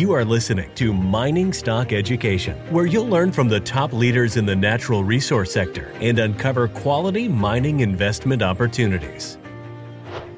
You are listening to Mining Stock Education, where you'll learn from the top leaders in the natural resource sector and uncover quality mining investment opportunities.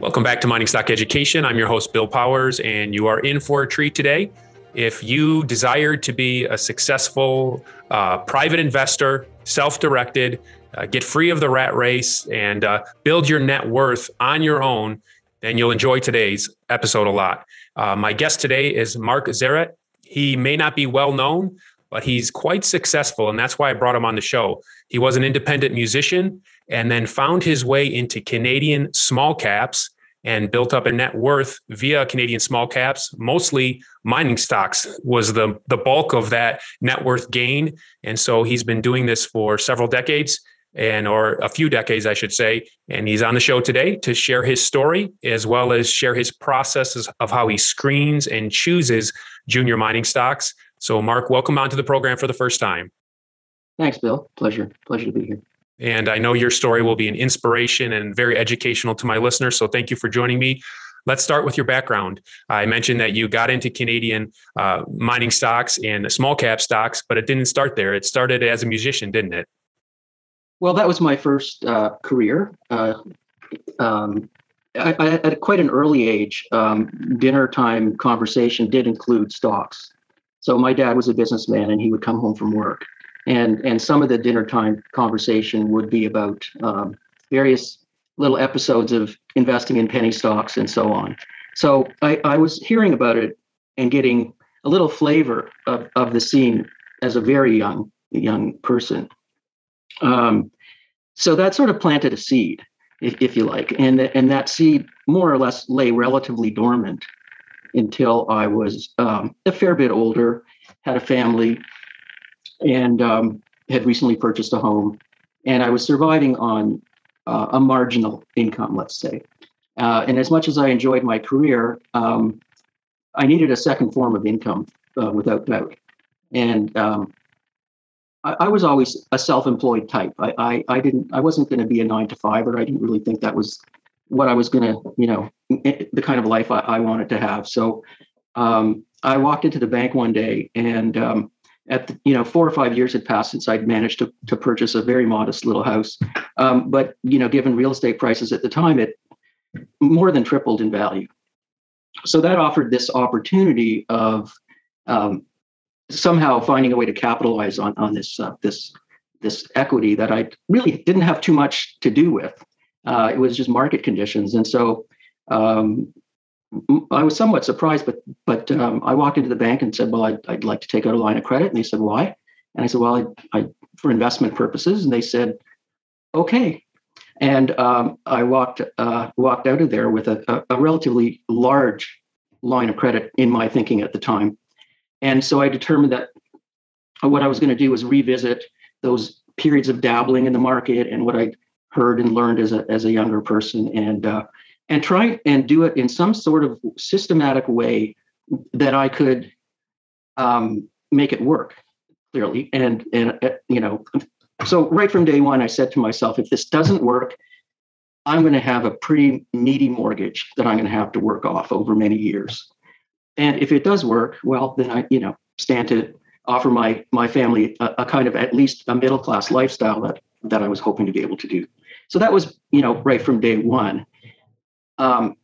Welcome back to Mining Stock Education. I'm your host, Bill Powers, and you are in for a treat today. If you desire to be a successful uh, private investor, self directed, uh, get free of the rat race, and uh, build your net worth on your own, then you'll enjoy today's episode a lot. Uh, my guest today is Mark Zaret. He may not be well known, but he's quite successful. And that's why I brought him on the show. He was an independent musician and then found his way into Canadian small caps and built up a net worth via Canadian small caps. Mostly mining stocks was the, the bulk of that net worth gain. And so he's been doing this for several decades and or a few decades i should say and he's on the show today to share his story as well as share his processes of how he screens and chooses junior mining stocks so mark welcome onto the program for the first time thanks bill pleasure pleasure to be here and i know your story will be an inspiration and very educational to my listeners so thank you for joining me Let's start with your background. I mentioned that you got into Canadian uh, mining stocks and small cap stocks, but it didn't start there. It started as a musician, didn't it? Well, that was my first uh, career. Uh, um, I, I, at quite an early age, um, dinner time conversation did include stocks. So my dad was a businessman, and he would come home from work, and and some of the dinner time conversation would be about um, various little episodes of investing in penny stocks and so on. So I, I was hearing about it and getting a little flavor of, of the scene as a very young young person. Um, so that sort of planted a seed, if, if you like, and and that seed more or less lay relatively dormant until I was um, a fair bit older, had a family, and um, had recently purchased a home, and I was surviving on uh, a marginal income, let's say. Uh, and as much as I enjoyed my career, um, I needed a second form of income uh, without doubt. And um, I, was always a self-employed type. I, I, I didn't, I wasn't going to be a nine to five, or I didn't really think that was what I was going to, you know, the kind of life I, I wanted to have. So um, I walked into the bank one day, and um, at the, you know, four or five years had passed since I'd managed to to purchase a very modest little house. Um, but you know, given real estate prices at the time, it more than tripled in value. So that offered this opportunity of um, somehow finding a way to capitalize on on this uh, this this equity that I really didn't have too much to do with. Uh, it was just market conditions, and so um, I was somewhat surprised. But but um, I walked into the bank and said, "Well, I'd, I'd like to take out a line of credit," and they said, "Why?" And I said, "Well, I, I for investment purposes." And they said, "Okay." And um, I walked uh, walked out of there with a, a, a relatively large line of credit in my thinking at the time and so I determined that what I was going to do was revisit those periods of dabbling in the market and what I heard and learned as a as a younger person, and uh, and try and do it in some sort of systematic way that I could um, make it work clearly. And and uh, you know, so right from day one, I said to myself, if this doesn't work, I'm going to have a pretty needy mortgage that I'm going to have to work off over many years. And if it does work, well, then I, you know, stand to offer my my family a, a kind of at least a middle class lifestyle that that I was hoping to be able to do. So that was, you know, right from day one. Um,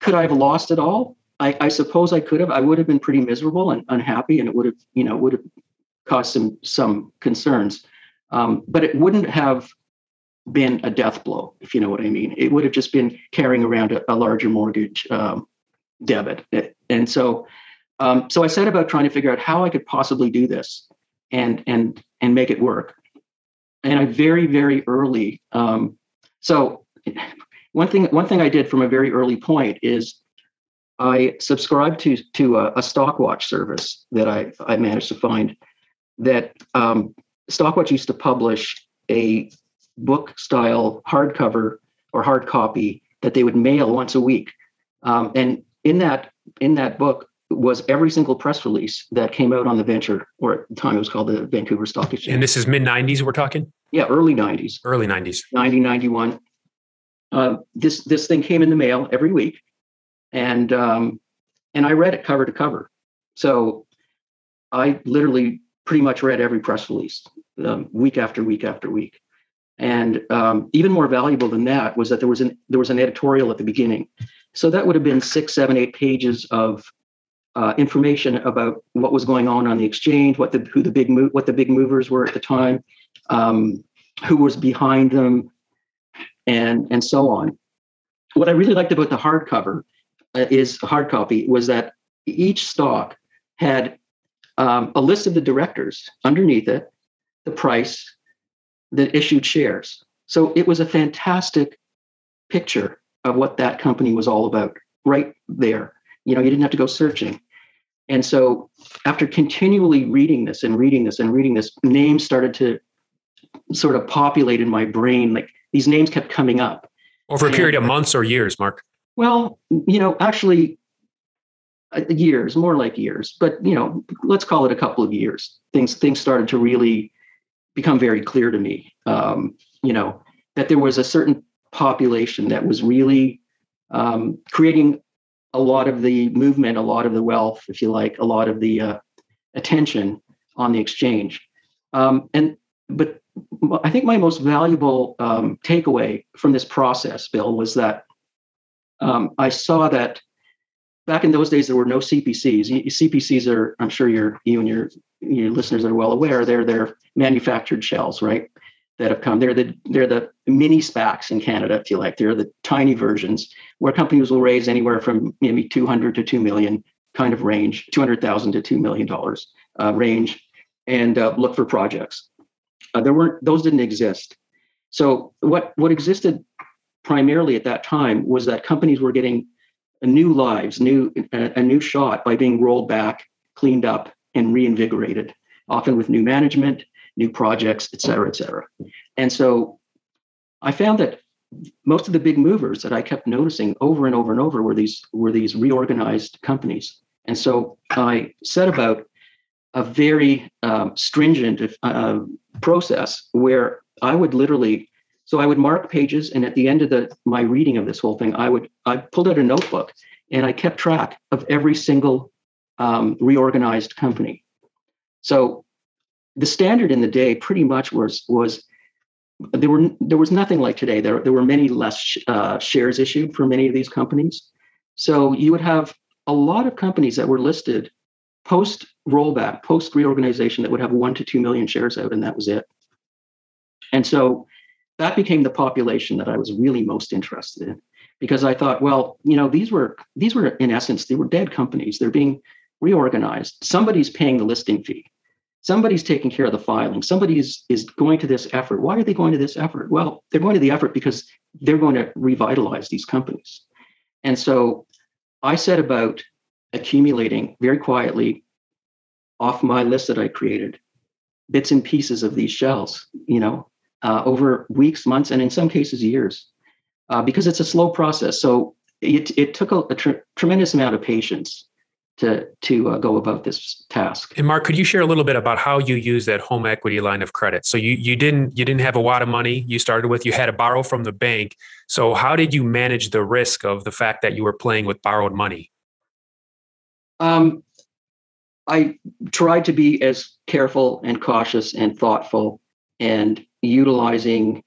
could I have lost it all? I, I suppose I could have. I would have been pretty miserable and unhappy, and it would have, you know, would have caused some some concerns. Um, but it wouldn't have been a death blow, if you know what I mean. It would have just been carrying around a, a larger mortgage um, debit. And so, um, so I set about trying to figure out how I could possibly do this and and and make it work. And I very very early. Um, so one thing one thing I did from a very early point is I subscribed to to a, a Stockwatch service that I I managed to find that um, Stockwatch used to publish a book style hardcover or hard copy that they would mail once a week. Um, and in that in that book was every single press release that came out on the venture, or at the time it was called the Vancouver Stock Exchange. And this is mid 90s we're talking? Yeah, early 90s. Early 90s. 90, 91. Uh, this this thing came in the mail every week, and um, and I read it cover to cover. So I literally pretty much read every press release um, week after week after week. And um, even more valuable than that was that there was an there was an editorial at the beginning. So that would have been six, seven, eight pages of uh, information about what was going on on the exchange, what the who the big mo- what the big movers were at the time, um, who was behind them, and and so on. What I really liked about the hardcover uh, is hard copy was that each stock had um, a list of the directors underneath it, the price, the issued shares. So it was a fantastic picture of what that company was all about right there. You know, you didn't have to go searching. And so after continually reading this and reading this and reading this, names started to sort of populate in my brain. Like these names kept coming up. Over a period and, of months or years, Mark? Well, you know, actually uh, years, more like years, but you know, let's call it a couple of years. Things things started to really become very clear to me. Um, you know, that there was a certain population that was really um, creating a lot of the movement, a lot of the wealth, if you like, a lot of the uh, attention on the exchange. Um, and but I think my most valuable um, takeaway from this process, Bill, was that um, I saw that back in those days there were no CPCs. CPCs are, I'm sure you you and your your listeners are well aware, they're they're manufactured shells, right? That have come. They're the they're the mini SPACs in Canada, if you like. They're the tiny versions where companies will raise anywhere from maybe 200 to 2 million kind of range, 200,000 to 2 million dollars uh, range, and uh, look for projects. Uh, there weren't those didn't exist. So what what existed primarily at that time was that companies were getting new lives, new a, a new shot by being rolled back, cleaned up, and reinvigorated, often with new management, new projects, et cetera, et cetera. And so I found that most of the big movers that I kept noticing over and over and over were these were these reorganized companies. And so I set about a very um, stringent uh, process where I would literally so I would mark pages, and at the end of the my reading of this whole thing, I would I pulled out a notebook and I kept track of every single um, reorganized company. So the standard in the day pretty much was was there were there was nothing like today. There there were many less uh, shares issued for many of these companies. So you would have a lot of companies that were listed post rollback, post reorganization that would have one to two million shares out, and that was it. And so that became the population that I was really most interested in because I thought, well, you know, these were these were in essence they were dead companies. They're being reorganized. Somebody's paying the listing fee. Somebody's taking care of the filing. Somebody is, going to this effort. Why are they going to this effort? Well, they're going to the effort because they're going to revitalize these companies. And so I set about accumulating very quietly off my list that I created bits and pieces of these shells, you know, uh, over weeks, months, and in some cases years, uh, because it's a slow process. So it, it took a, a tr- tremendous amount of patience to to uh, go about this task. And Mark, could you share a little bit about how you use that home equity line of credit? So you you didn't you didn't have a lot of money you started with. You had to borrow from the bank. So how did you manage the risk of the fact that you were playing with borrowed money? Um, I tried to be as careful and cautious and thoughtful and utilizing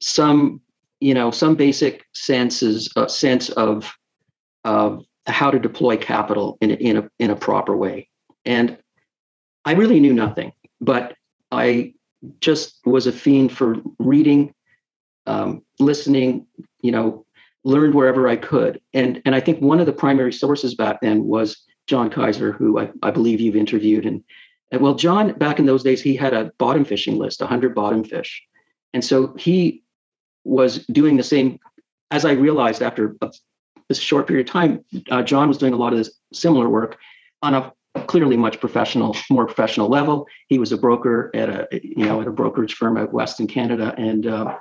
some you know some basic senses uh, sense of of how to deploy capital in a, in a in a proper way and i really knew nothing but i just was a fiend for reading um, listening you know learned wherever i could and and i think one of the primary sources back then was john kaiser who i, I believe you've interviewed and and well, John, back in those days, he had a bottom fishing list, 100 bottom fish. And so he was doing the same. As I realized after a short period of time, uh, John was doing a lot of this similar work on a clearly much professional, more professional level. He was a broker at a, you know, at a brokerage firm out west in Canada, and uh,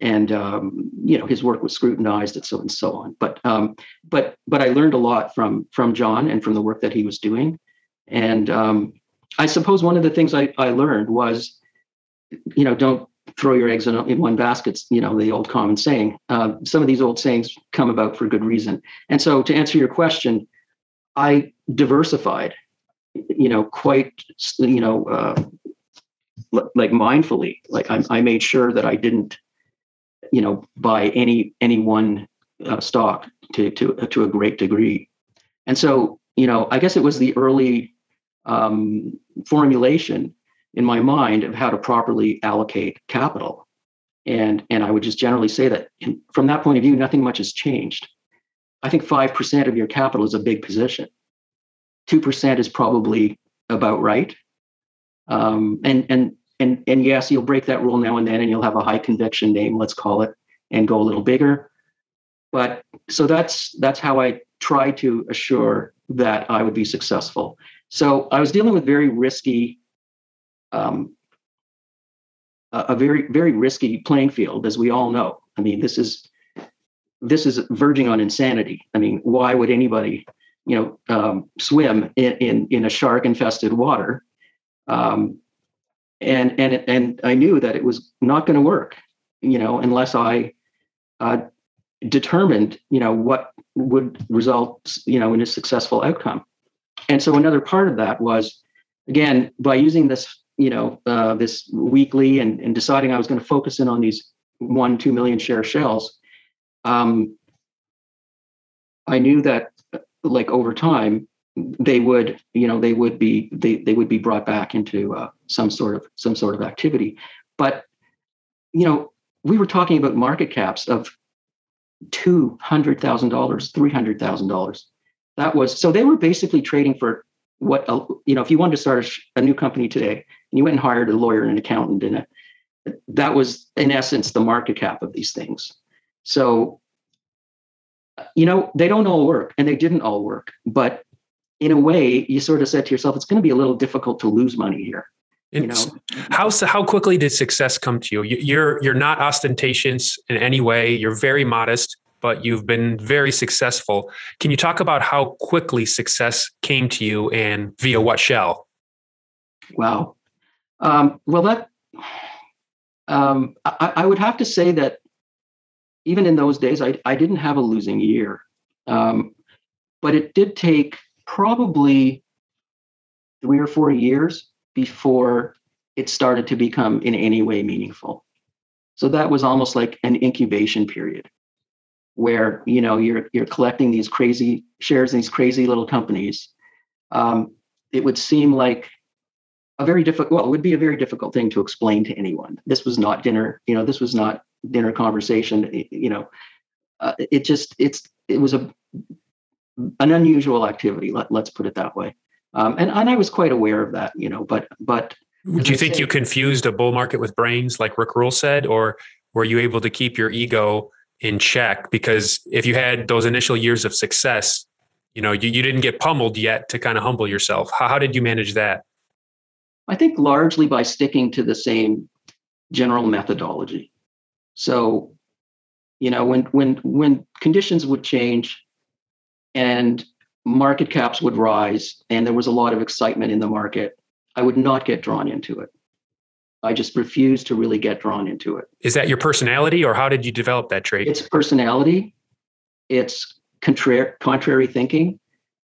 and um, you know his work was scrutinized and so and so on. But um, but but I learned a lot from from John and from the work that he was doing, and um, I suppose one of the things I, I learned was, you know, don't throw your eggs in, in one basket, you know, the old common saying. Uh, some of these old sayings come about for good reason. And so to answer your question, I diversified you know, quite, you know, uh, like mindfully. Like I, I made sure that I didn't, you know, buy any any one uh, stock to to to a great degree. And so, you know, I guess it was the early um, formulation in my mind of how to properly allocate capital. And and I would just generally say that in, from that point of view, nothing much has changed. I think five percent of your capital is a big position. Two percent is probably about right. Um, and and and and yes, you'll break that rule now and then, and you'll have a high conviction name, let's call it, and go a little bigger. But so that's that's how I try to assure that I would be successful. So I was dealing with very risky, um, a very very risky playing field, as we all know. I mean, this is this is verging on insanity. I mean, why would anybody, you know, um, swim in, in in a shark infested water? Um, and and and I knew that it was not going to work, you know, unless I uh, determined, you know, what would result, you know, in a successful outcome. And so another part of that was, again, by using this, you know, uh, this weekly and, and deciding I was going to focus in on these one, two million share shells. Um, I knew that, like over time, they would you know they would be they, they would be brought back into uh, some sort of some sort of activity but you know we were talking about market caps of $200000 $300000 that was so they were basically trading for what you know if you wanted to start a new company today and you went and hired a lawyer and an accountant and a, that was in essence the market cap of these things so you know they don't all work and they didn't all work but in a way, you sort of said to yourself, it's going to be a little difficult to lose money here. You know? How how quickly did success come to you? You're you're not ostentatious in any way. You're very modest, but you've been very successful. Can you talk about how quickly success came to you and via what shell? Wow. Um, well, that um, I, I, would have to say that even in those days, I, I didn't have a losing year, um, but it did take probably three or four years before it started to become in any way meaningful. So that was almost like an incubation period where you know you're you're collecting these crazy shares in these crazy little companies. Um, it would seem like a very difficult well it would be a very difficult thing to explain to anyone this was not dinner you know this was not dinner conversation you know uh, it just it's it was a an unusual activity. Let, let's put it that way. Um, and and I was quite aware of that, you know. But but do you think say, you confused a bull market with brains, like Rick Rule said, or were you able to keep your ego in check? Because if you had those initial years of success, you know, you, you didn't get pummeled yet to kind of humble yourself. How, how did you manage that? I think largely by sticking to the same general methodology. So, you know, when when when conditions would change, and market caps would rise and there was a lot of excitement in the market, I would not get drawn into it. I just refused to really get drawn into it. Is that your personality or how did you develop that trait? It's personality, it's contrary, contrary thinking,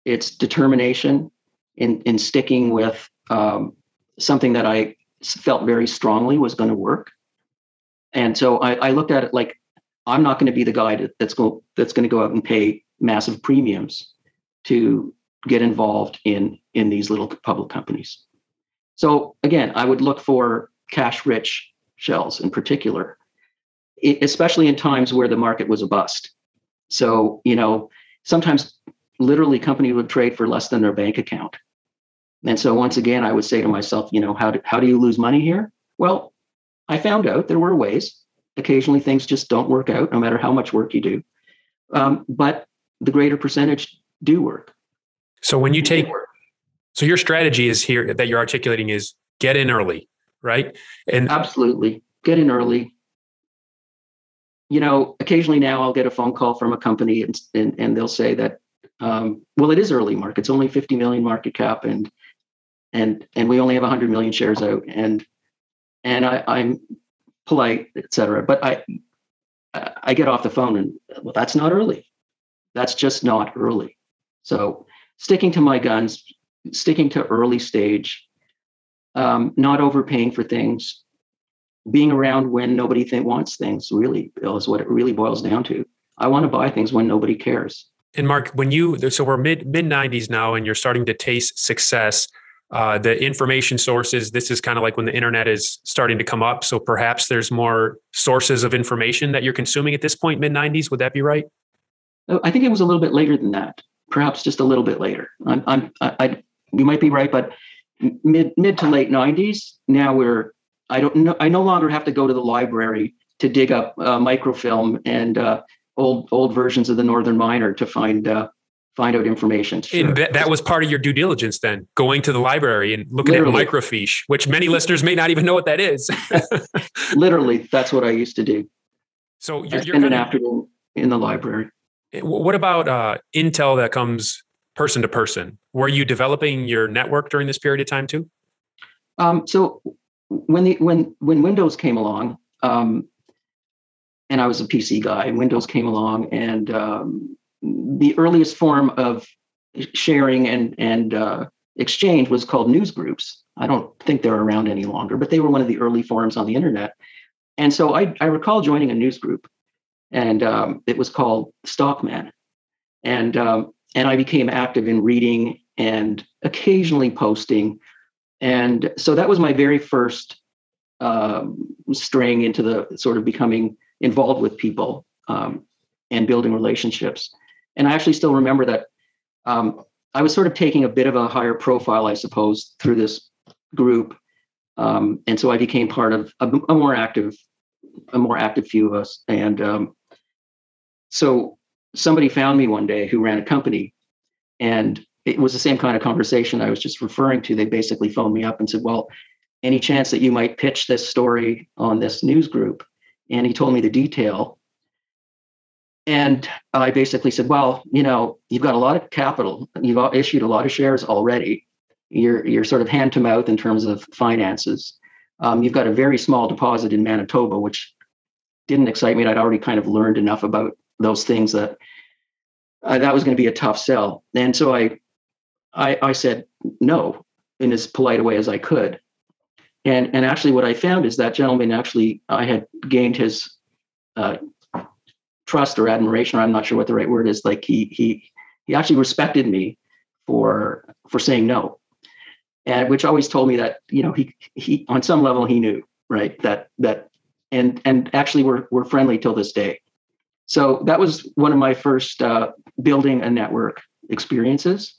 it's determination in, in sticking with um, something that I felt very strongly was going to work. And so I, I, looked at it like I'm not going to be the guy that's going that's going to go out and pay massive premiums to get involved in in these little public companies. So again, I would look for cash rich shells in particular, especially in times where the market was a bust. So, you know, sometimes literally companies would trade for less than their bank account. And so once again, I would say to myself, you know, how do, how do you lose money here? Well, I found out there were ways. Occasionally things just don't work out, no matter how much work you do. Um, but the greater percentage do work. So when you take, so your strategy is here that you're articulating is get in early, right? And absolutely get in early. You know, occasionally now I'll get a phone call from a company and and, and they'll say that, um, well, it is early market. It's only 50 million market cap and and and we only have 100 million shares out and and I, I'm polite, etc. But I I get off the phone and well, that's not early. That's just not early. So sticking to my guns, sticking to early stage, um, not overpaying for things, being around when nobody th- wants things. Really, is what it really boils down to. I want to buy things when nobody cares. And Mark, when you so we're mid mid nineties now, and you're starting to taste success. Uh, the information sources. This is kind of like when the internet is starting to come up. So perhaps there's more sources of information that you're consuming at this point, mid '90s. Would that be right? Oh, I think it was a little bit later than that. Perhaps just a little bit later. I'm, I'm, I, I you might be right, but mid mid to late '90s. Now we're I don't. I no longer have to go to the library to dig up uh, microfilm and uh, old old versions of the Northern Miner to find uh, find out information. Sure. And that, that was part of your due diligence then, going to the library and looking Literally. at microfiche, which many listeners may not even know what that is. Literally, that's what I used to do. So you're, you're an afternoon in the library. Eh, what about uh, intel that comes person to person? Were you developing your network during this period of time too? Um, so when the when when Windows came along, um, and I was a PC guy, and Windows came along, and um, the earliest form of sharing and and uh, exchange was called news groups. I don't think they're around any longer, but they were one of the early forums on the internet. And so I, I recall joining a news group, and um, it was called Stockman, and um, and I became active in reading and occasionally posting, and so that was my very first um, straying into the sort of becoming involved with people um, and building relationships. And I actually still remember that um, I was sort of taking a bit of a higher profile, I suppose, through this group. Um, and so I became part of a, a, more active, a more active few of us. And um, so somebody found me one day who ran a company, and it was the same kind of conversation I was just referring to. They basically phoned me up and said, "Well, any chance that you might pitch this story on this news group?" And he told me the detail. And I basically said, well, you know, you've got a lot of capital. You've issued a lot of shares already. You're, you're sort of hand to mouth in terms of finances. Um, you've got a very small deposit in Manitoba, which didn't excite me. I'd already kind of learned enough about those things that uh, that was going to be a tough sell. And so I, I, I said no in as polite a way as I could. And, and actually, what I found is that gentleman actually, I had gained his uh, trust or admiration, or I'm not sure what the right word is. Like he he he actually respected me for for saying no, and which always told me that you know he he on some level he knew right that that and and actually we're we're friendly till this day. So that was one of my first uh, building a network experiences,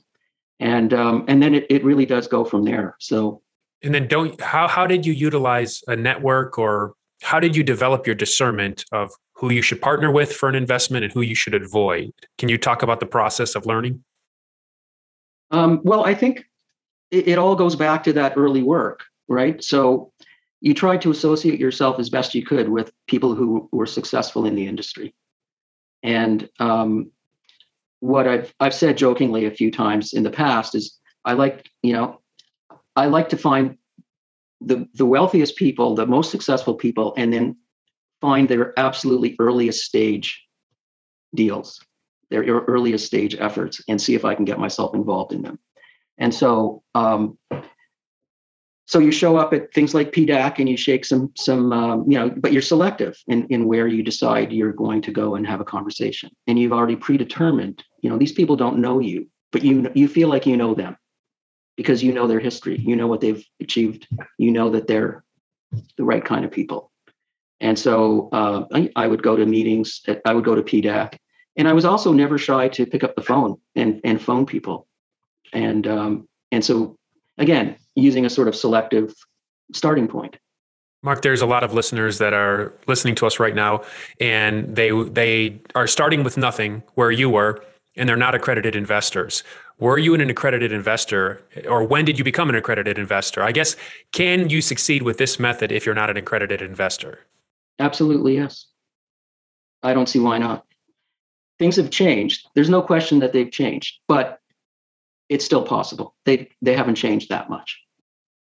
and um, and then it, it really does go from there. So and then don't how how did you utilize a network or how did you develop your discernment of who you should partner with for an investment and who you should avoid? Can you talk about the process of learning? Um, well, I think it, it all goes back to that early work, right? So you try to associate yourself as best you could with people who were successful in the industry. And um, what I've I've said jokingly a few times in the past is I like you know I like to find the the wealthiest people, the most successful people, and then find their absolutely earliest stage deals, their earliest stage efforts, and see if I can get myself involved in them. And so, um, so you show up at things like PDAC and you shake some some um, you know, but you're selective in in where you decide you're going to go and have a conversation, and you've already predetermined. You know, these people don't know you, but you you feel like you know them because you know their history, you know what they've achieved, you know that they're the right kind of people. And so uh, I, I, would go to meetings, I would go to PDAC, and I was also never shy to pick up the phone and, and phone people. And, um, and so, again, using a sort of selective starting point. Mark, there's a lot of listeners that are listening to us right now, and they they are starting with nothing where you were, and they're not accredited investors. Were you an accredited investor, or when did you become an accredited investor? I guess, can you succeed with this method if you're not an accredited investor? Absolutely, yes. I don't see why not. Things have changed. There's no question that they've changed, but it's still possible. They they haven't changed that much.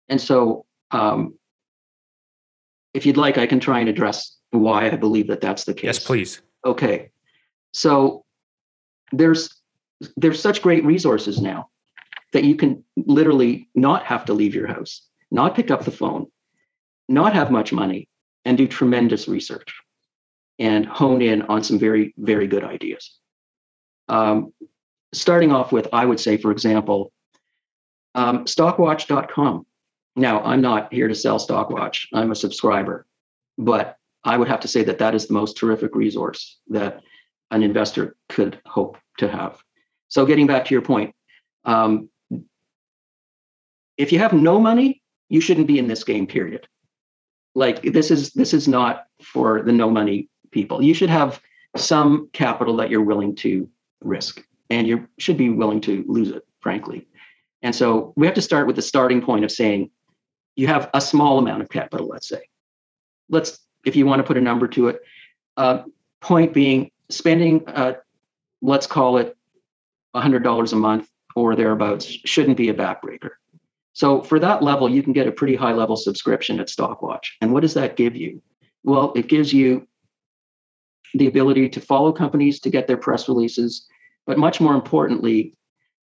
And so, um, if you'd like, I can try and address why I believe that that's the case. Yes, please. Okay. So there's there's such great resources now that you can literally not have to leave your house, not pick up the phone, not have much money, and do tremendous research and hone in on some very, very good ideas. Um, starting off with, I would say, for example, um, stockwatch.com. Now, I'm not here to sell Stockwatch, I'm a subscriber, but I would have to say that that is the most terrific resource that an investor could hope to have. So, getting back to your point, um, if you have no money, you shouldn't be in this game. Period. Like this is this is not for the no money people. You should have some capital that you're willing to risk, and you should be willing to lose it, frankly. And so we have to start with the starting point of saying you have a small amount of capital. Let's say, let's if you want to put a number to it. Uh, point being, spending uh, let's call it $100 a month or thereabouts shouldn't be a backbreaker. So for that level, you can get a pretty high level subscription at Stockwatch. And what does that give you? Well, it gives you the ability to follow companies to get their press releases, but much more importantly,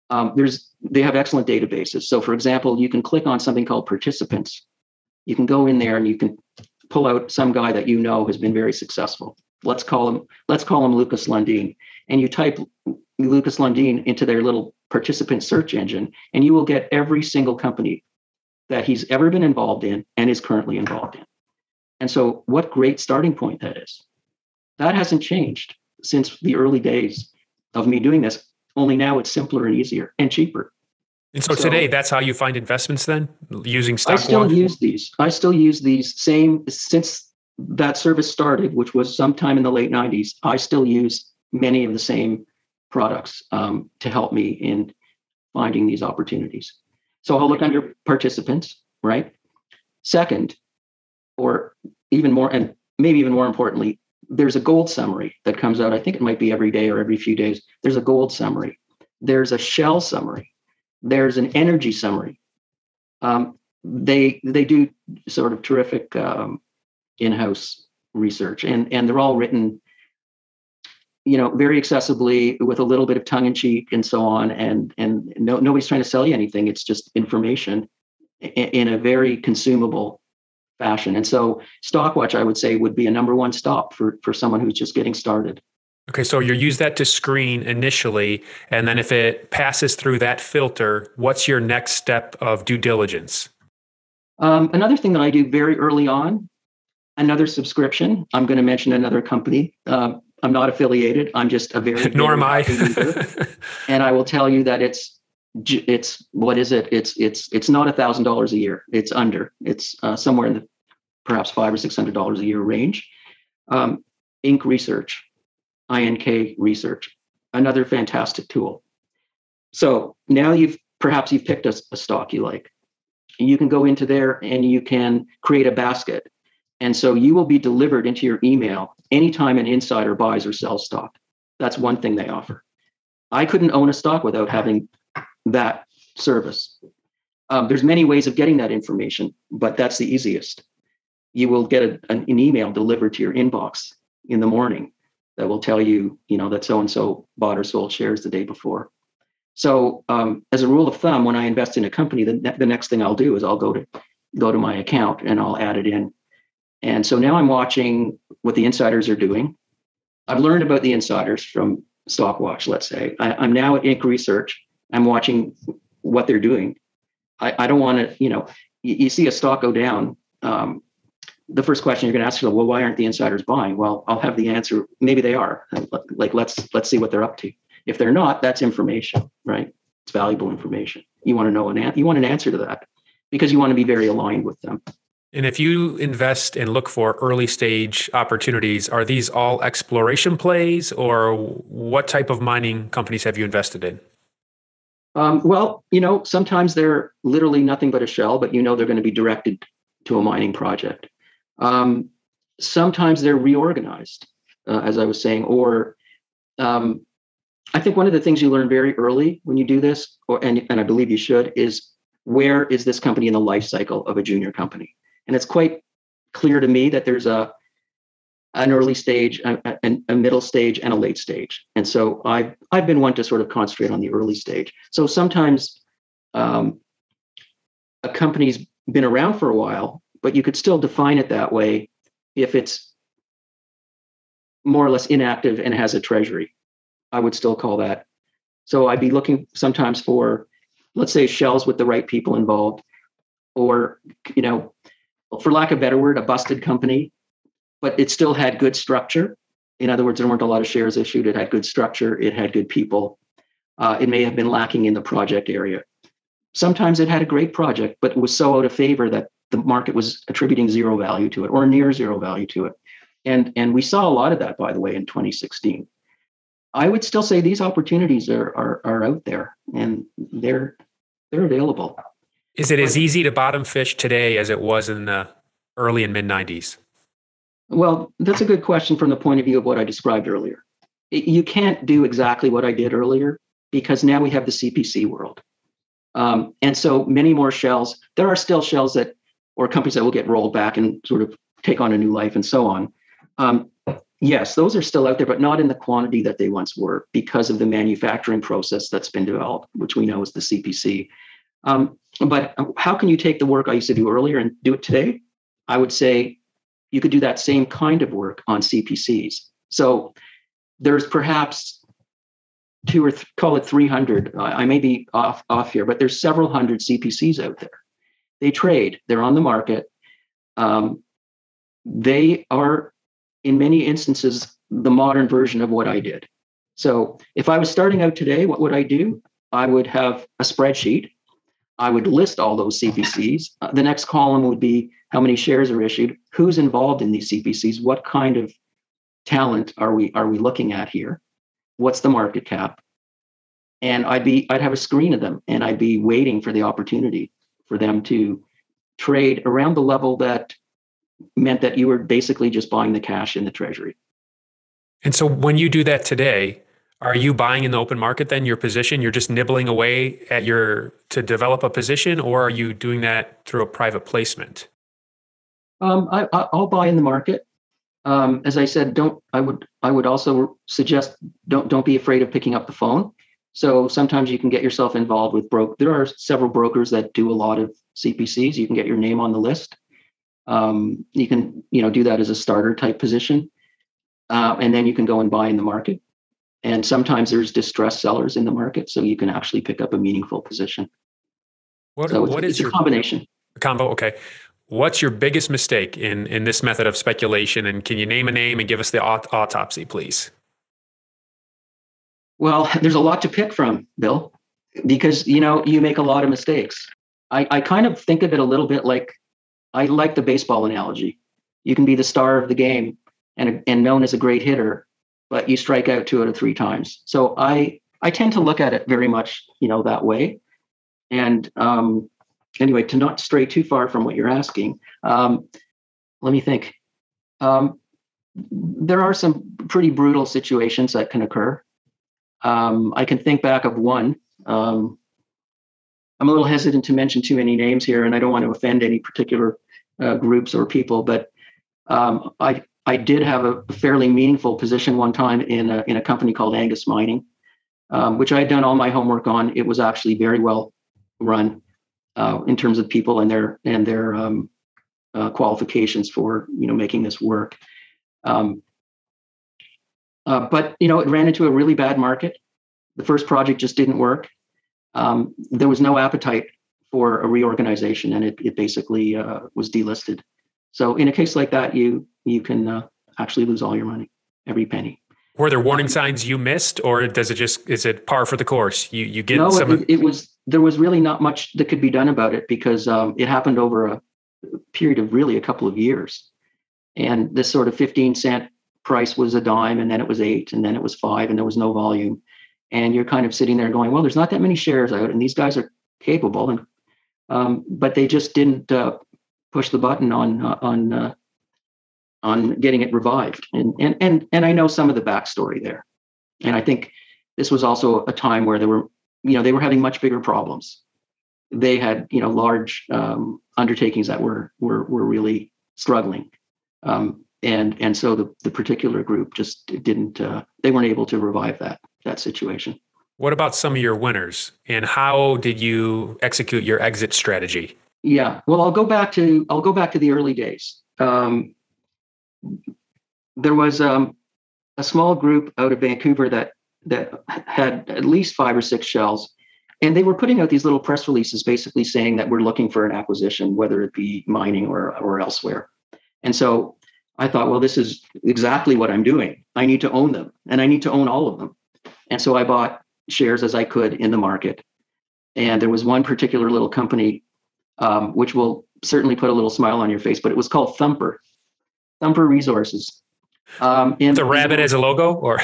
um, there's they have excellent databases. So, for example, you can click on something called participants. You can go in there and you can pull out some guy that you know has been very successful. Let's call him let's call him Lucas Lundin, and you type Lucas Lundin into their little participant search engine, and you will get every single company that he's ever been involved in and is currently involved in. And so, what great starting point that is. That hasn't changed since the early days of me doing this, only now it's simpler and easier and cheaper. And so, so today, that's how you find investments then, using stock. I still use these. I still use these same since that service started, which was sometime in the late 90s. I still use many of the same products um, to help me in finding these opportunities. So I'll look under participants, right? Second, or even more, and maybe even more importantly, there's a gold summary that comes out. I think it might be every day or every few days. There's a gold summary. There's a shell summary. There's an energy summary. Um, they they do sort of terrific um, in-house research, and and they're all written you know very accessibly with a little bit of tongue in cheek and so on. And and no, nobody's trying to sell you anything. It's just information in, in a very consumable fashion. And so stockwatch i would say would be a number one stop for for someone who's just getting started. Okay so you use that to screen initially and then if it passes through that filter what's your next step of due diligence? Um, another thing that i do very early on another subscription. I'm going to mention another company. Uh, I'm not affiliated. I'm just a very nor am I. and I will tell you that it's it's what is it? It's it's it's not a thousand dollars a year. It's under. It's uh, somewhere in the perhaps five or six hundred dollars a year range. Um, Ink Research, INK Research, another fantastic tool. So now you've perhaps you've picked a, a stock you like. You can go into there and you can create a basket and so you will be delivered into your email anytime an insider buys or sells stock. That's one thing they offer. I couldn't own a stock without having that service. Um, there's many ways of getting that information, but that's the easiest. You will get a, an, an email delivered to your inbox in the morning that will tell you, you know, that so and so bought or sold shares the day before. So, um, as a rule of thumb, when I invest in a company, the, the next thing I'll do is I'll go to go to my account and I'll add it in and so now I'm watching what the insiders are doing. I've learned about the insiders from Stockwatch, let's say. I, am now at INK Research. I'm watching what they're doing. I, I don't want to, you know, you, you, see a stock go down. Um, the first question you're going to ask is, well, why aren't the insiders buying? Well, I'll have the answer. Maybe they are. Like, let's let's see what they're up to. If they're not, that's information, right? It's valuable information. You want to know an you want an answer to that because you want to be very aligned with them. And if you invest and look for early stage opportunities, are these all exploration plays or what type of mining companies have you invested in? Um, well, you know, sometimes they're literally nothing but a shell, but you know they're going to be directed to a mining project. Um, sometimes they're reorganized, uh, as I was saying, or um, I think one of the things you learn very early when you do this, or and, and I believe you should, is where is this company in the life cycle of a junior company? And it's quite clear to me that there's a an early stage, a, a, middle stage, and a late stage. And so I've I've been one to sort of concentrate on the early stage. So sometimes um, a company's been around for a while, but you could still define it that way if it's more or less inactive and has a treasury. I would still call that. So I'd be looking sometimes for, let's say, shells with the right people involved, or you know, for lack of a better word, a busted company, but it still had good structure. In other words, there weren't a lot of shares issued. It had good structure. It had good people. Uh, it may have been lacking in the project area. Sometimes it had a great project, but it was so out of favor that the market was attributing zero value to it or near zero value to it. And, and we saw a lot of that, by the way, in 2016. I would still say these opportunities are, are, are out there and they're, they're available. Is it as easy to bottom fish today as it was in the early and mid 90s? Well, that's a good question from the point of view of what I described earlier. You can't do exactly what I did earlier because now we have the CPC world. Um, and so many more shells. There are still shells that, or companies that will get rolled back and sort of take on a new life and so on. Um, yes, those are still out there, but not in the quantity that they once were because of the manufacturing process that's been developed, which we know is the CPC. Um, but how can you take the work I used to do earlier and do it today? I would say you could do that same kind of work on CPCs. So there's perhaps two or th- call it 300. I may be off off here, but there's several hundred CPCs out there. They trade. They're on the market. Um, they are, in many instances, the modern version of what I did. So if I was starting out today, what would I do? I would have a spreadsheet. I would list all those CPCs. Uh, the next column would be how many shares are issued, who's involved in these CPCs, what kind of talent are we are we looking at here? What's the market cap? And I'd be I'd have a screen of them and I'd be waiting for the opportunity for them to trade around the level that meant that you were basically just buying the cash in the treasury. And so when you do that today, are you buying in the open market then your position? You're just nibbling away at your to develop a position, or are you doing that through a private placement? Um, I, will buy in the market. Um, as I said, don't. I would. I would also suggest don't don't be afraid of picking up the phone. So sometimes you can get yourself involved with broke. There are several brokers that do a lot of CPCs. You can get your name on the list. Um, you can you know do that as a starter type position, uh, and then you can go and buy in the market. And sometimes there's distressed sellers in the market, so you can actually pick up a meaningful position. What, so what is your combination? Combo. Okay. What's your biggest mistake in in this method of speculation? And can you name a name and give us the aut- autopsy, please? Well, there's a lot to pick from, Bill, because you know you make a lot of mistakes. I, I kind of think of it a little bit like I like the baseball analogy. You can be the star of the game and and known as a great hitter, but you strike out two out of three times. So I I tend to look at it very much you know that way. And um, anyway, to not stray too far from what you're asking, um, let me think. Um, there are some pretty brutal situations that can occur. Um, I can think back of one. Um, I'm a little hesitant to mention too many names here, and I don't want to offend any particular uh, groups or people, but um, I I did have a fairly meaningful position one time in a, in a company called Angus Mining, um, which I had done all my homework on. It was actually very well run uh, in terms of people and their and their um, uh, qualifications for you know making this work. Um, uh, but you know, it ran into a really bad market. The first project just didn't work. Um, there was no appetite for a reorganization, and it, it basically uh, was delisted. So in a case like that, you you can uh, actually lose all your money, every penny. Were there warning signs you missed, or does it just is it par for the course? You you get no, some. It, it was there was really not much that could be done about it because um, it happened over a period of really a couple of years, and this sort of fifteen cent price was a dime, and then it was eight, and then it was five, and there was no volume, and you're kind of sitting there going, well, there's not that many shares out, and these guys are capable, and um, but they just didn't uh, push the button on uh, on uh, on getting it revived. And and and and I know some of the backstory there. And I think this was also a time where they were, you know, they were having much bigger problems. They had, you know, large um, undertakings that were were were really struggling. Um, and and so the, the particular group just didn't uh, they weren't able to revive that that situation What about some of your winners and how did you execute your exit strategy? Yeah, well, I'll go back to I'll go back to the early days. Um, there was um, a small group out of Vancouver that that had at least five or six shells, and they were putting out these little press releases, basically saying that we're looking for an acquisition, whether it be mining or or elsewhere. And so I thought, well, this is exactly what I'm doing. I need to own them, and I need to own all of them. And so I bought shares as I could in the market. And there was one particular little company, um, which will certainly put a little smile on your face, but it was called Thumper, Thumper Resources. Um, and the rabbit as a logo, or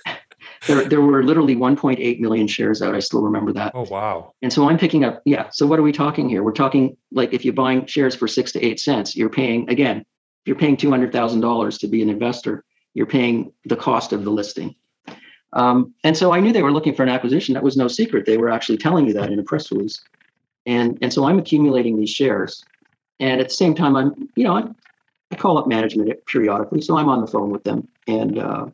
there, there were literally 1.8 million shares out. I still remember that. Oh wow! And so I'm picking up. Yeah. So what are we talking here? We're talking like if you're buying shares for six to eight cents, you're paying again. If you're paying two hundred thousand dollars to be an investor, you're paying the cost of the listing. Um, and so I knew they were looking for an acquisition. That was no secret. They were actually telling you that in a press release. And, and so I'm accumulating these shares. And at the same time, I'm, you know, I'm, I call up management periodically. So I'm on the phone with them. And uh,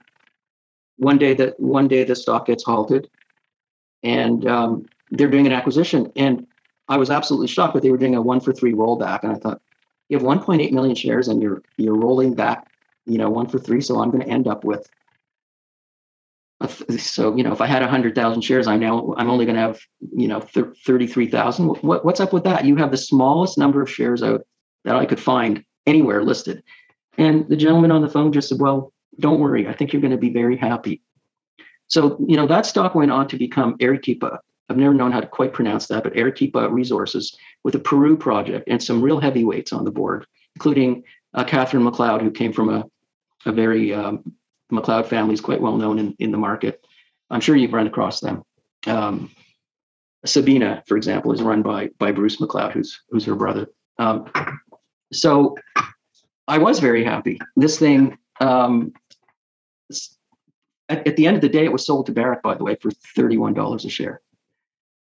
one day that one day the stock gets halted and um, they're doing an acquisition. And I was absolutely shocked that they were doing a one for three rollback. And I thought, you have 1.8 million shares and you're you're rolling back, you know, one for three. So I'm going to end up with so you know if i had 100000 shares i'm now i'm only going to have you know 33000 what, what's up with that? You have the smallest number of shares out that i could find anywhere listed. And the gentleman on the phone just said well don't worry. I think you're going to be very happy. So you know that stock went on to become arequipa. I've never known how to quite pronounce that but arequipa resources with a peru project and some real heavyweights on the board including uh, catherine mcleod who came from a, a very um, McLeod family is quite well known in, in the market. I'm sure you've run across them. Um, Sabina, for example, is run by by Bruce McLeod, who's who's her brother. Um, so I was very happy. This thing, um, at, at, the end of the day, it was sold to Barrick, by the way, for thirty-one dollars a share.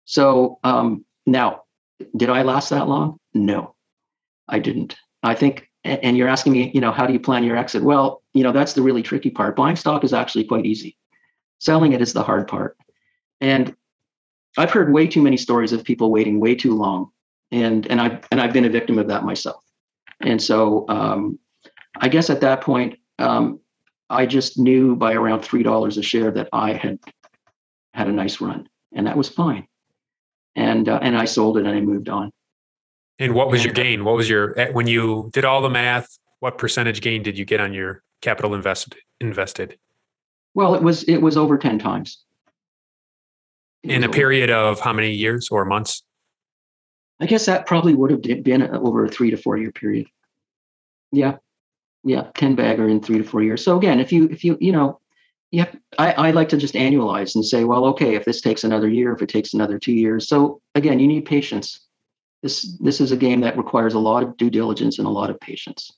So um, now, did I last that long? No, I didn't. I think and you're asking me, you know, how do you plan your exit? Well, you know, that's the really tricky part. Buying stock is actually quite easy. Selling it is the hard part. And I've heard way too many stories of people waiting way too long, and and I and I've been a victim of that myself. And so um, I guess at that point, um, I just knew by around three dollars a share that I had had a nice run, and that was fine. And uh, and I sold it and I moved on. And what was your gain? What was your eh, when you did all the math? What percentage gain did you get on your capital invested? Invested. Well, it was it was over ten times. It In a over. period of how many years or months? I guess that probably would have been over a three to four year period. Yeah, yeah, ten bagger in three to four years. So again, if you if you you know, yeah, I, I like to just annualize and say, well, okay, if this takes another year, if it takes another two years. So again, you need patience this this is a game that requires a lot of due diligence and a lot of patience.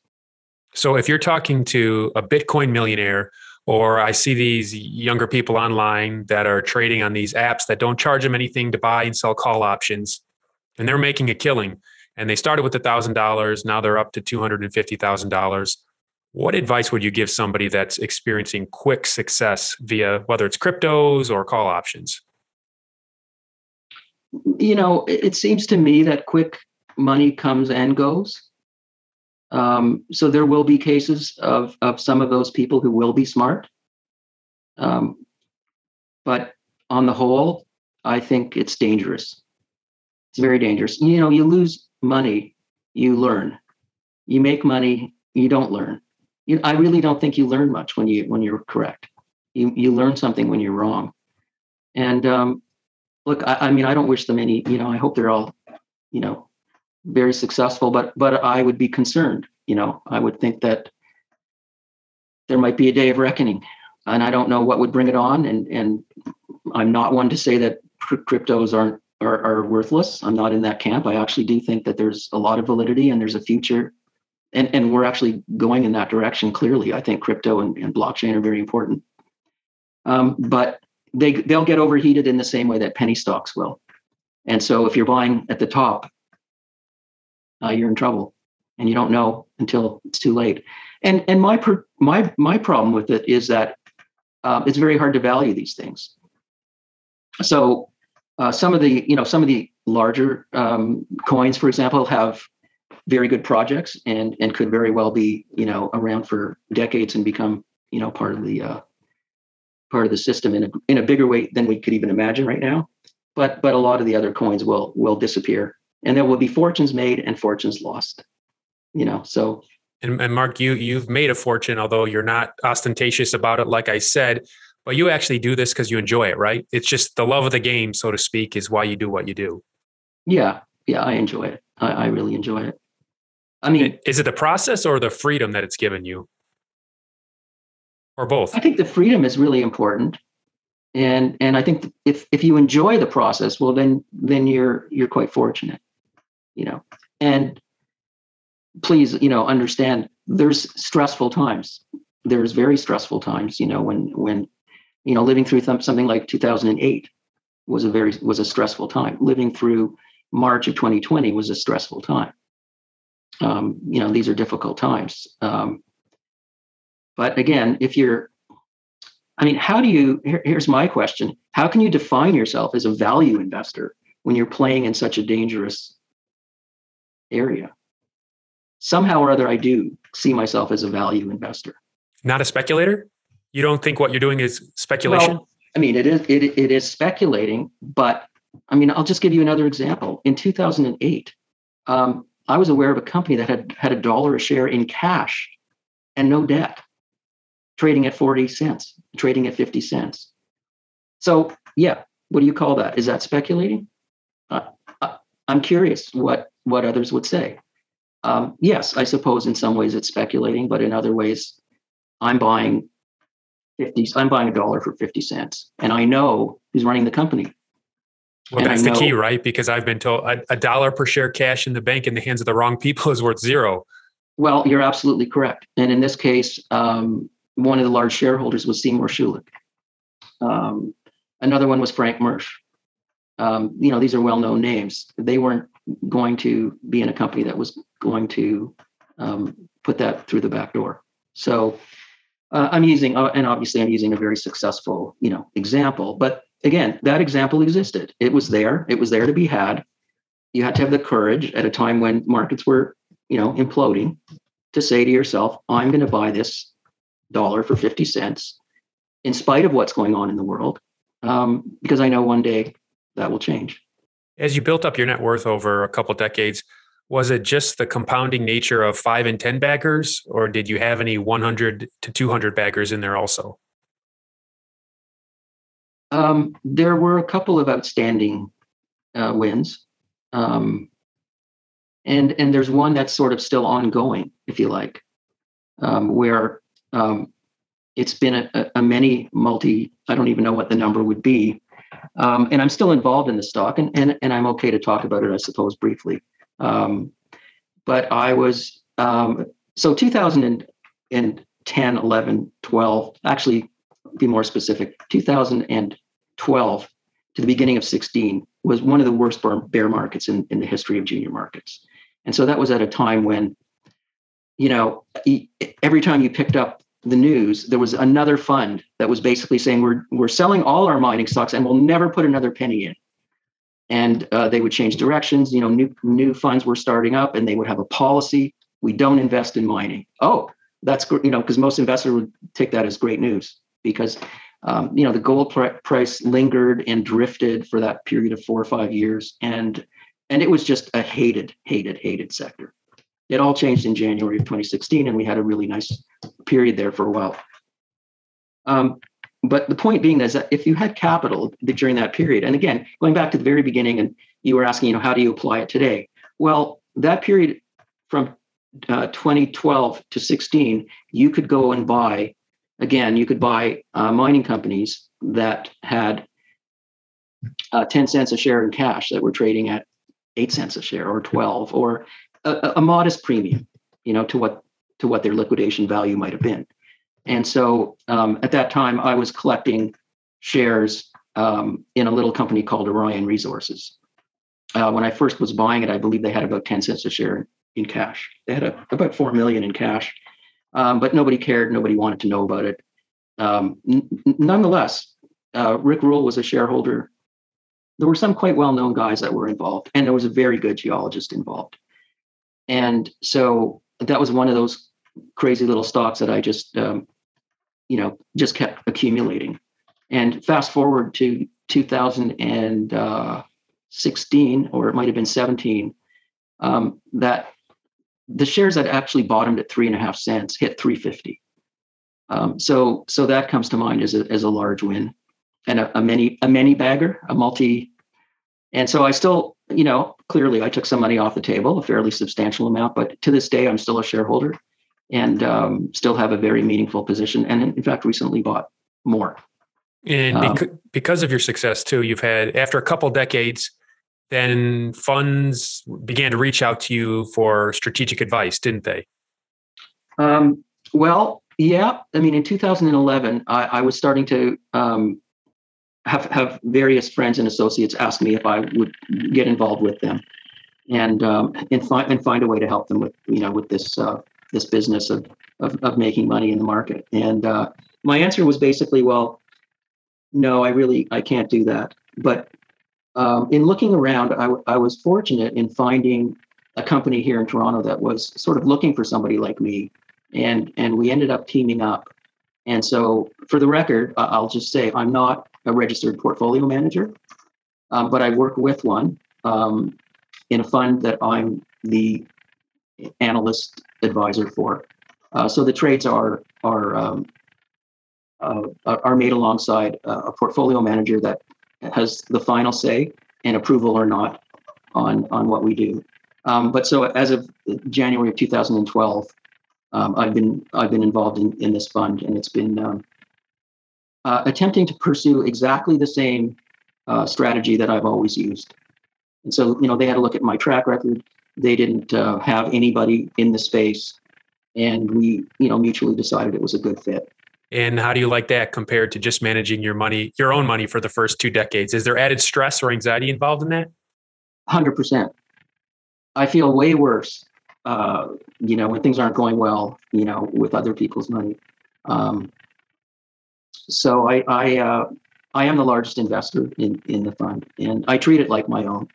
So if you're talking to a Bitcoin millionaire or I see these younger people online that are trading on these apps that don't charge them anything to buy and sell call options and they're making a killing and they started with $1000 now they're up to $250,000 what advice would you give somebody that's experiencing quick success via whether it's cryptos or call options you know, it seems to me that quick money comes and goes. Um, so there will be cases of of some of those people who will be smart. Um, but on the whole, I think it's dangerous. It's very dangerous. You know, you lose money, you learn. You make money, you don't learn. You, I really don't think you learn much when you when you're correct. You you learn something when you're wrong. And um, look, I, I mean, I don't wish them any, you know, I hope they're all, you know, very successful, but but I would be concerned, you know, I would think that there might be a day of reckoning. And I don't know what would bring it on. And and I'm not one to say that cryptos aren't are, are worthless. I'm not in that camp. I actually do think that there's a lot of validity and there's a future. And, and we're actually going in that direction clearly. I think crypto and, and blockchain are very important. Um, but they they'll get overheated in the same way that penny stocks will. And so if you're buying at the top, uh, you're in trouble, and you don't know until it's too late. And and my per, my my problem with it is that uh, it's very hard to value these things. so uh, some of the you know some of the larger um, coins, for example, have very good projects and and could very well be you know around for decades and become you know part of the uh, part of the system in a in a bigger way than we could even imagine right now. But but a lot of the other coins will will disappear, and there will be fortunes made and fortunes lost. You know, so. And, and Mark, you you've made a fortune, although you're not ostentatious about it, like I said. But you actually do this because you enjoy it, right? It's just the love of the game, so to speak, is why you do what you do. Yeah, yeah, I enjoy it. I, I really enjoy it. I mean, is it the process or the freedom that it's given you? Or both? I think the freedom is really important. And and I think if if you enjoy the process, well then then you're you're quite fortunate. You know. And please, you know, understand there's stressful times. There's very stressful times, you know, when when you know, living through th- something like 2008 was a very was a stressful time. Living through March of 2020 was a stressful time um, you know these are difficult times um, but again if you're i mean how do you here, here's my question. How can you define yourself as a value investor when you're playing in such a dangerous area? Somehow or other i do see myself as a value investor. Not a speculator? You don't think what you're doing is speculation? Well, i mean it is it, it is speculating but i mean i'll just give you another example. In 2008 um, I was aware of a company that had had a dollar a share in cash and no debt, trading at 40 cents, trading at 50 cents. So, yeah, what do you call that? Is that speculating? Uh, uh I'm curious what what others would say. Um, yes, I suppose in some ways it's speculating, but in other ways, I'm buying 50. I'm buying a dollar for 50 cents, and I know who's running the company. Well, that's the key, right? Because I've been told a, a, dollar per share cash in the bank in the hands of the wrong people is worth zero. Well, you're absolutely correct. And in this case, um, one of the large shareholders was Seymour Schulich. Um, another one was Frank Mersch. Um, you know, these are well-known names. They weren't going to be in a company that was going to um, put that through the back door. So uh, I'm using, uh, and obviously I'm using a very successful, you know, example. But again, that example existed. It was there. It was there to be had. You had to have the courage at a time when markets were, you know, imploding to say to yourself, I'm going to buy this dollar for 50 cents in spite of what's going on in the world, um, because I know one day that will change. As you built up your net worth over a couple decades, was it just the compounding nature of five and 10 baggers, or did you have any 100 to 200 baggers in there also? Um, there were a couple of outstanding uh, wins, um, and and there's one that's sort of still ongoing, if you like, um, where um, it's been a, a, many multi. I don't even know what the number would be, um, and I'm still involved in the stock, and and and I'm okay to talk about it, I suppose, briefly. Um, but I was so 2010, 11, 12, actually be more specific, 2012 to the beginning of 16 was one of the worst bear markets in, in the history of junior markets. And so that was at a time when, you know, every time you picked up the news, there was another fund that was basically saying we're we're selling all our mining stocks and we'll never put another penny in. And uh, they would change directions. You know, new new funds were starting up, and they would have a policy: we don't invest in mining. Oh, that's you know, because most investors would take that as great news because um, you know, the gold pr- price lingered and drifted for that period of four or five years, and and it was just a hated, hated, hated sector. It all changed in January of 2016, and we had a really nice period there for a while. Um, but the point being is that if you had capital during that period, and again, going back to the very beginning, and you were asking, you know, how do you apply it today? Well, that period from uh, 2012 to 16, you could go and buy again, you could buy uh, mining companies that had uh, 10 cents a share in cash that were trading at 8 cents a share or 12 or a, a, modest premium, you know, to what to what their liquidation value might have been. And so um, at that time, I was collecting shares um, in a little company called Orion Resources. Uh, when I first was buying it, I believe they had about 10 cents a share in cash. They had a, about 4 million in cash um, but nobody cared. Nobody wanted to know about it. Um, n- nonetheless, uh, Rick Rule was a shareholder there were some quite well-known guys that were involved, and there was a very good geologist involved. And so that was one of those crazy little stocks that I just, um, you know, just kept accumulating. And fast forward to 2016, or it might have been 17, um, that the shares that actually bottomed at three and a half cents hit 350. Um, so, so that comes to mind as a, as a large win and a, a many, a many bagger, a multi. And so I still, you know, clearly I took some money off the table, a fairly substantial amount, but to this day, I'm still a shareholder and um, still have a very meaningful position. And in fact, recently bought more. And um, because of your success too, you've had after a couple decades, then funds began to reach out to you for strategic advice, didn't they? Um, well, yeah. I mean, in 2011, I, I was starting to um, have have various friends and associates ask me if I would get involved with them, and um, and find and find a way to help them with you know with this uh, this business of, of of making money in the market. And uh, my answer was basically, well, no, I really I can't do that. But um, in looking around, I, I was fortunate in finding a company here in Toronto that was sort of looking for somebody like me, and and we ended up teaming up. And so, for the record, I'll just say I'm not a registered portfolio manager, um, but I work with one um, in a fund that I'm the analyst advisor for. Uh, so the trades are are um, uh, are made alongside a portfolio manager that has the final say and approval or not on on what we do. Um, but so as of January of 2012, um, I've been I've been involved in, in this fund, and it's been um, uh, attempting to pursue exactly the same uh, strategy that I've always used. And so, you know, they had to look at my track record. They didn't uh, have anybody in the space, and we, you know, mutually decided it was a good fit. And how do you like that compared to just managing your money, your own money for the first two decades? Is there added stress or anxiety involved in that? Hundred percent. I feel way worse, uh, you know, when things aren't going well, you know, with other people's money. Um, so I I, uh, I am the largest investor in in the fund, and I treat it like my own.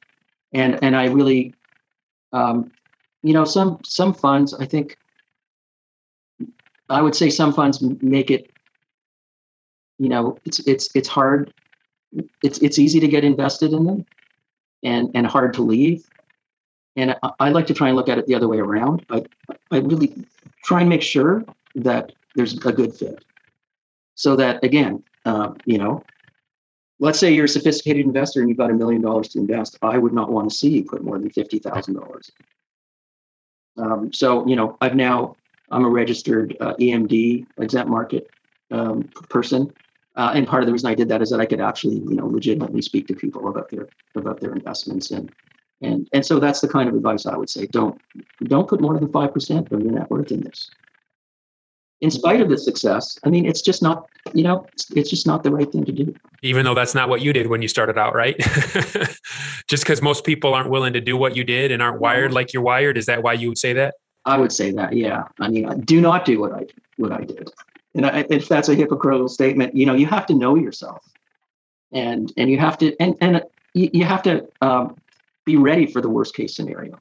And and I really, um, you know, some some funds I think I would say some funds make it. You know, it's it's it's hard. It's it's easy to get invested in them, and and hard to leave. And I, I like to try and look at it the other way around. I I really try and make sure that there's a good fit so that again, uh, you know, let's say you're a sophisticated investor and you've got a million dollars to invest. I would not want to see you put more than fifty thousand um, dollars. So you know, I've now I'm a registered uh, EMD exempt market um, person, uh, and part of the reason I did that is that I could actually you know legitimately speak to people about their about their investments and and and so that's the kind of advice I would say. Don't don't put more than five percent of your net worth in this in spite of the success i mean it's just not you know it's, it's just not the right thing to do. Even though that's not what you did when you started out right? Just because most people aren't willing to do what you did and aren't wired like you're wired is that why you would say that? I would say that yeah. I mean do not do what i what i did. And I, if that's a hypocritical statement you know you have to know yourself. And and you have to and and you, you have to um, be ready for the worst case scenario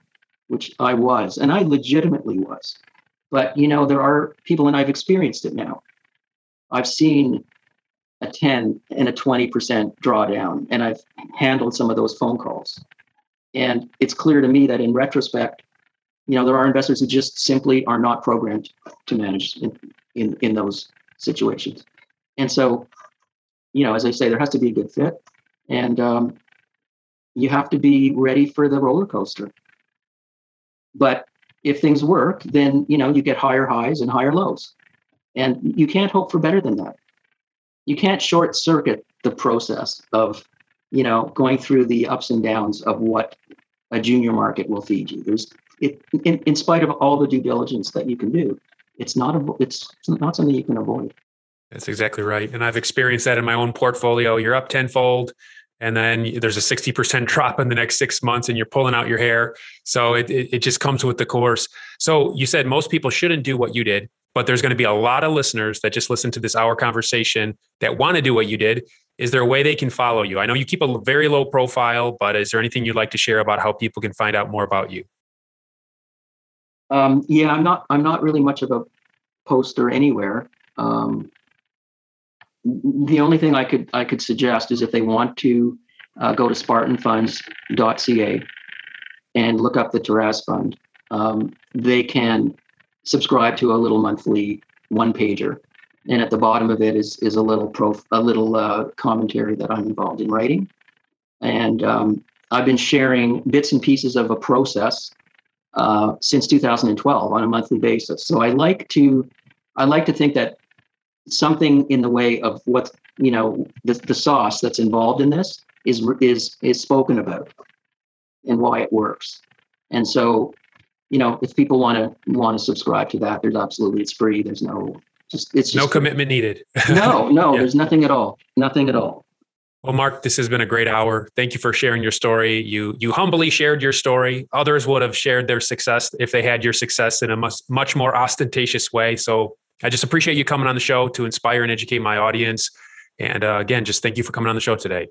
which i was and i legitimately was but you know, there are people, and I've experienced it now. I've seen a 10 and a 20% drawdown, and I've handled some of those phone calls. And it's clear to me that in retrospect, you know, there are investors who just simply are not programmed to manage in, in, in those situations. And so, you know, as I say, there has to be a good fit. And um, you have to be ready for the roller coaster. But if things work, then you know you get higher highs and higher lows, and you can't hope for better than that. You can't short circuit the process of you know going through the ups and downs of what a junior market will feed you. There's it in, in spite of all the due diligence that you can do, it's not a, it's not something you can avoid. That's exactly right. And I've experienced that in my own portfolio. You're up tenfold and then there's a 60% drop in the next six months and you're pulling out your hair so it, it, it, just comes with the course so you said most people shouldn't do what you did but there's going to be a lot of listeners that just listen to this hour conversation that want to do what you did is there a way they can follow you? I know you keep a very low profile, but is there anything you'd like to share about how people can find out more about you? Um, yeah, I'm not. I'm not really much of a poster anywhere. Um, the only thing I could I could suggest is if they want to uh, go to SpartanFunds.ca and look up the Taraz Fund, um, they can subscribe to a little monthly one pager and at the bottom of it is is a little prof a little uh, commentary that I'm involved in writing, and um, I've been sharing bits and pieces of a process uh, since 2012 on a monthly basis. So I like to I like to think that something in the way of what you know the, the sauce that's involved in this is is is spoken about and why it works. And so, you know, if people want to want to subscribe to that, there's absolutely it's free. There's no just it's just no commitment needed. no, no, yeah. there's nothing at all. Nothing at all. Well, Mark, this has been a great hour. Thank you for sharing your story. You you humbly shared your story. Others would have shared their success if they had your success in a much much more ostentatious way. So I just appreciate you coming on the show to inspire and educate my audience. And uh, again, just thank you for coming on the show today.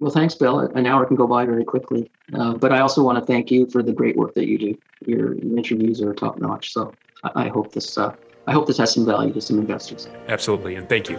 Well, thanks, Bill. An hour can go by very quickly. Uh, but I also want to thank you for the great work that you do. Your, your interviews are top notch. So I, I hope this uh, I hope this has some value to some investors. Absolutely. And thank you.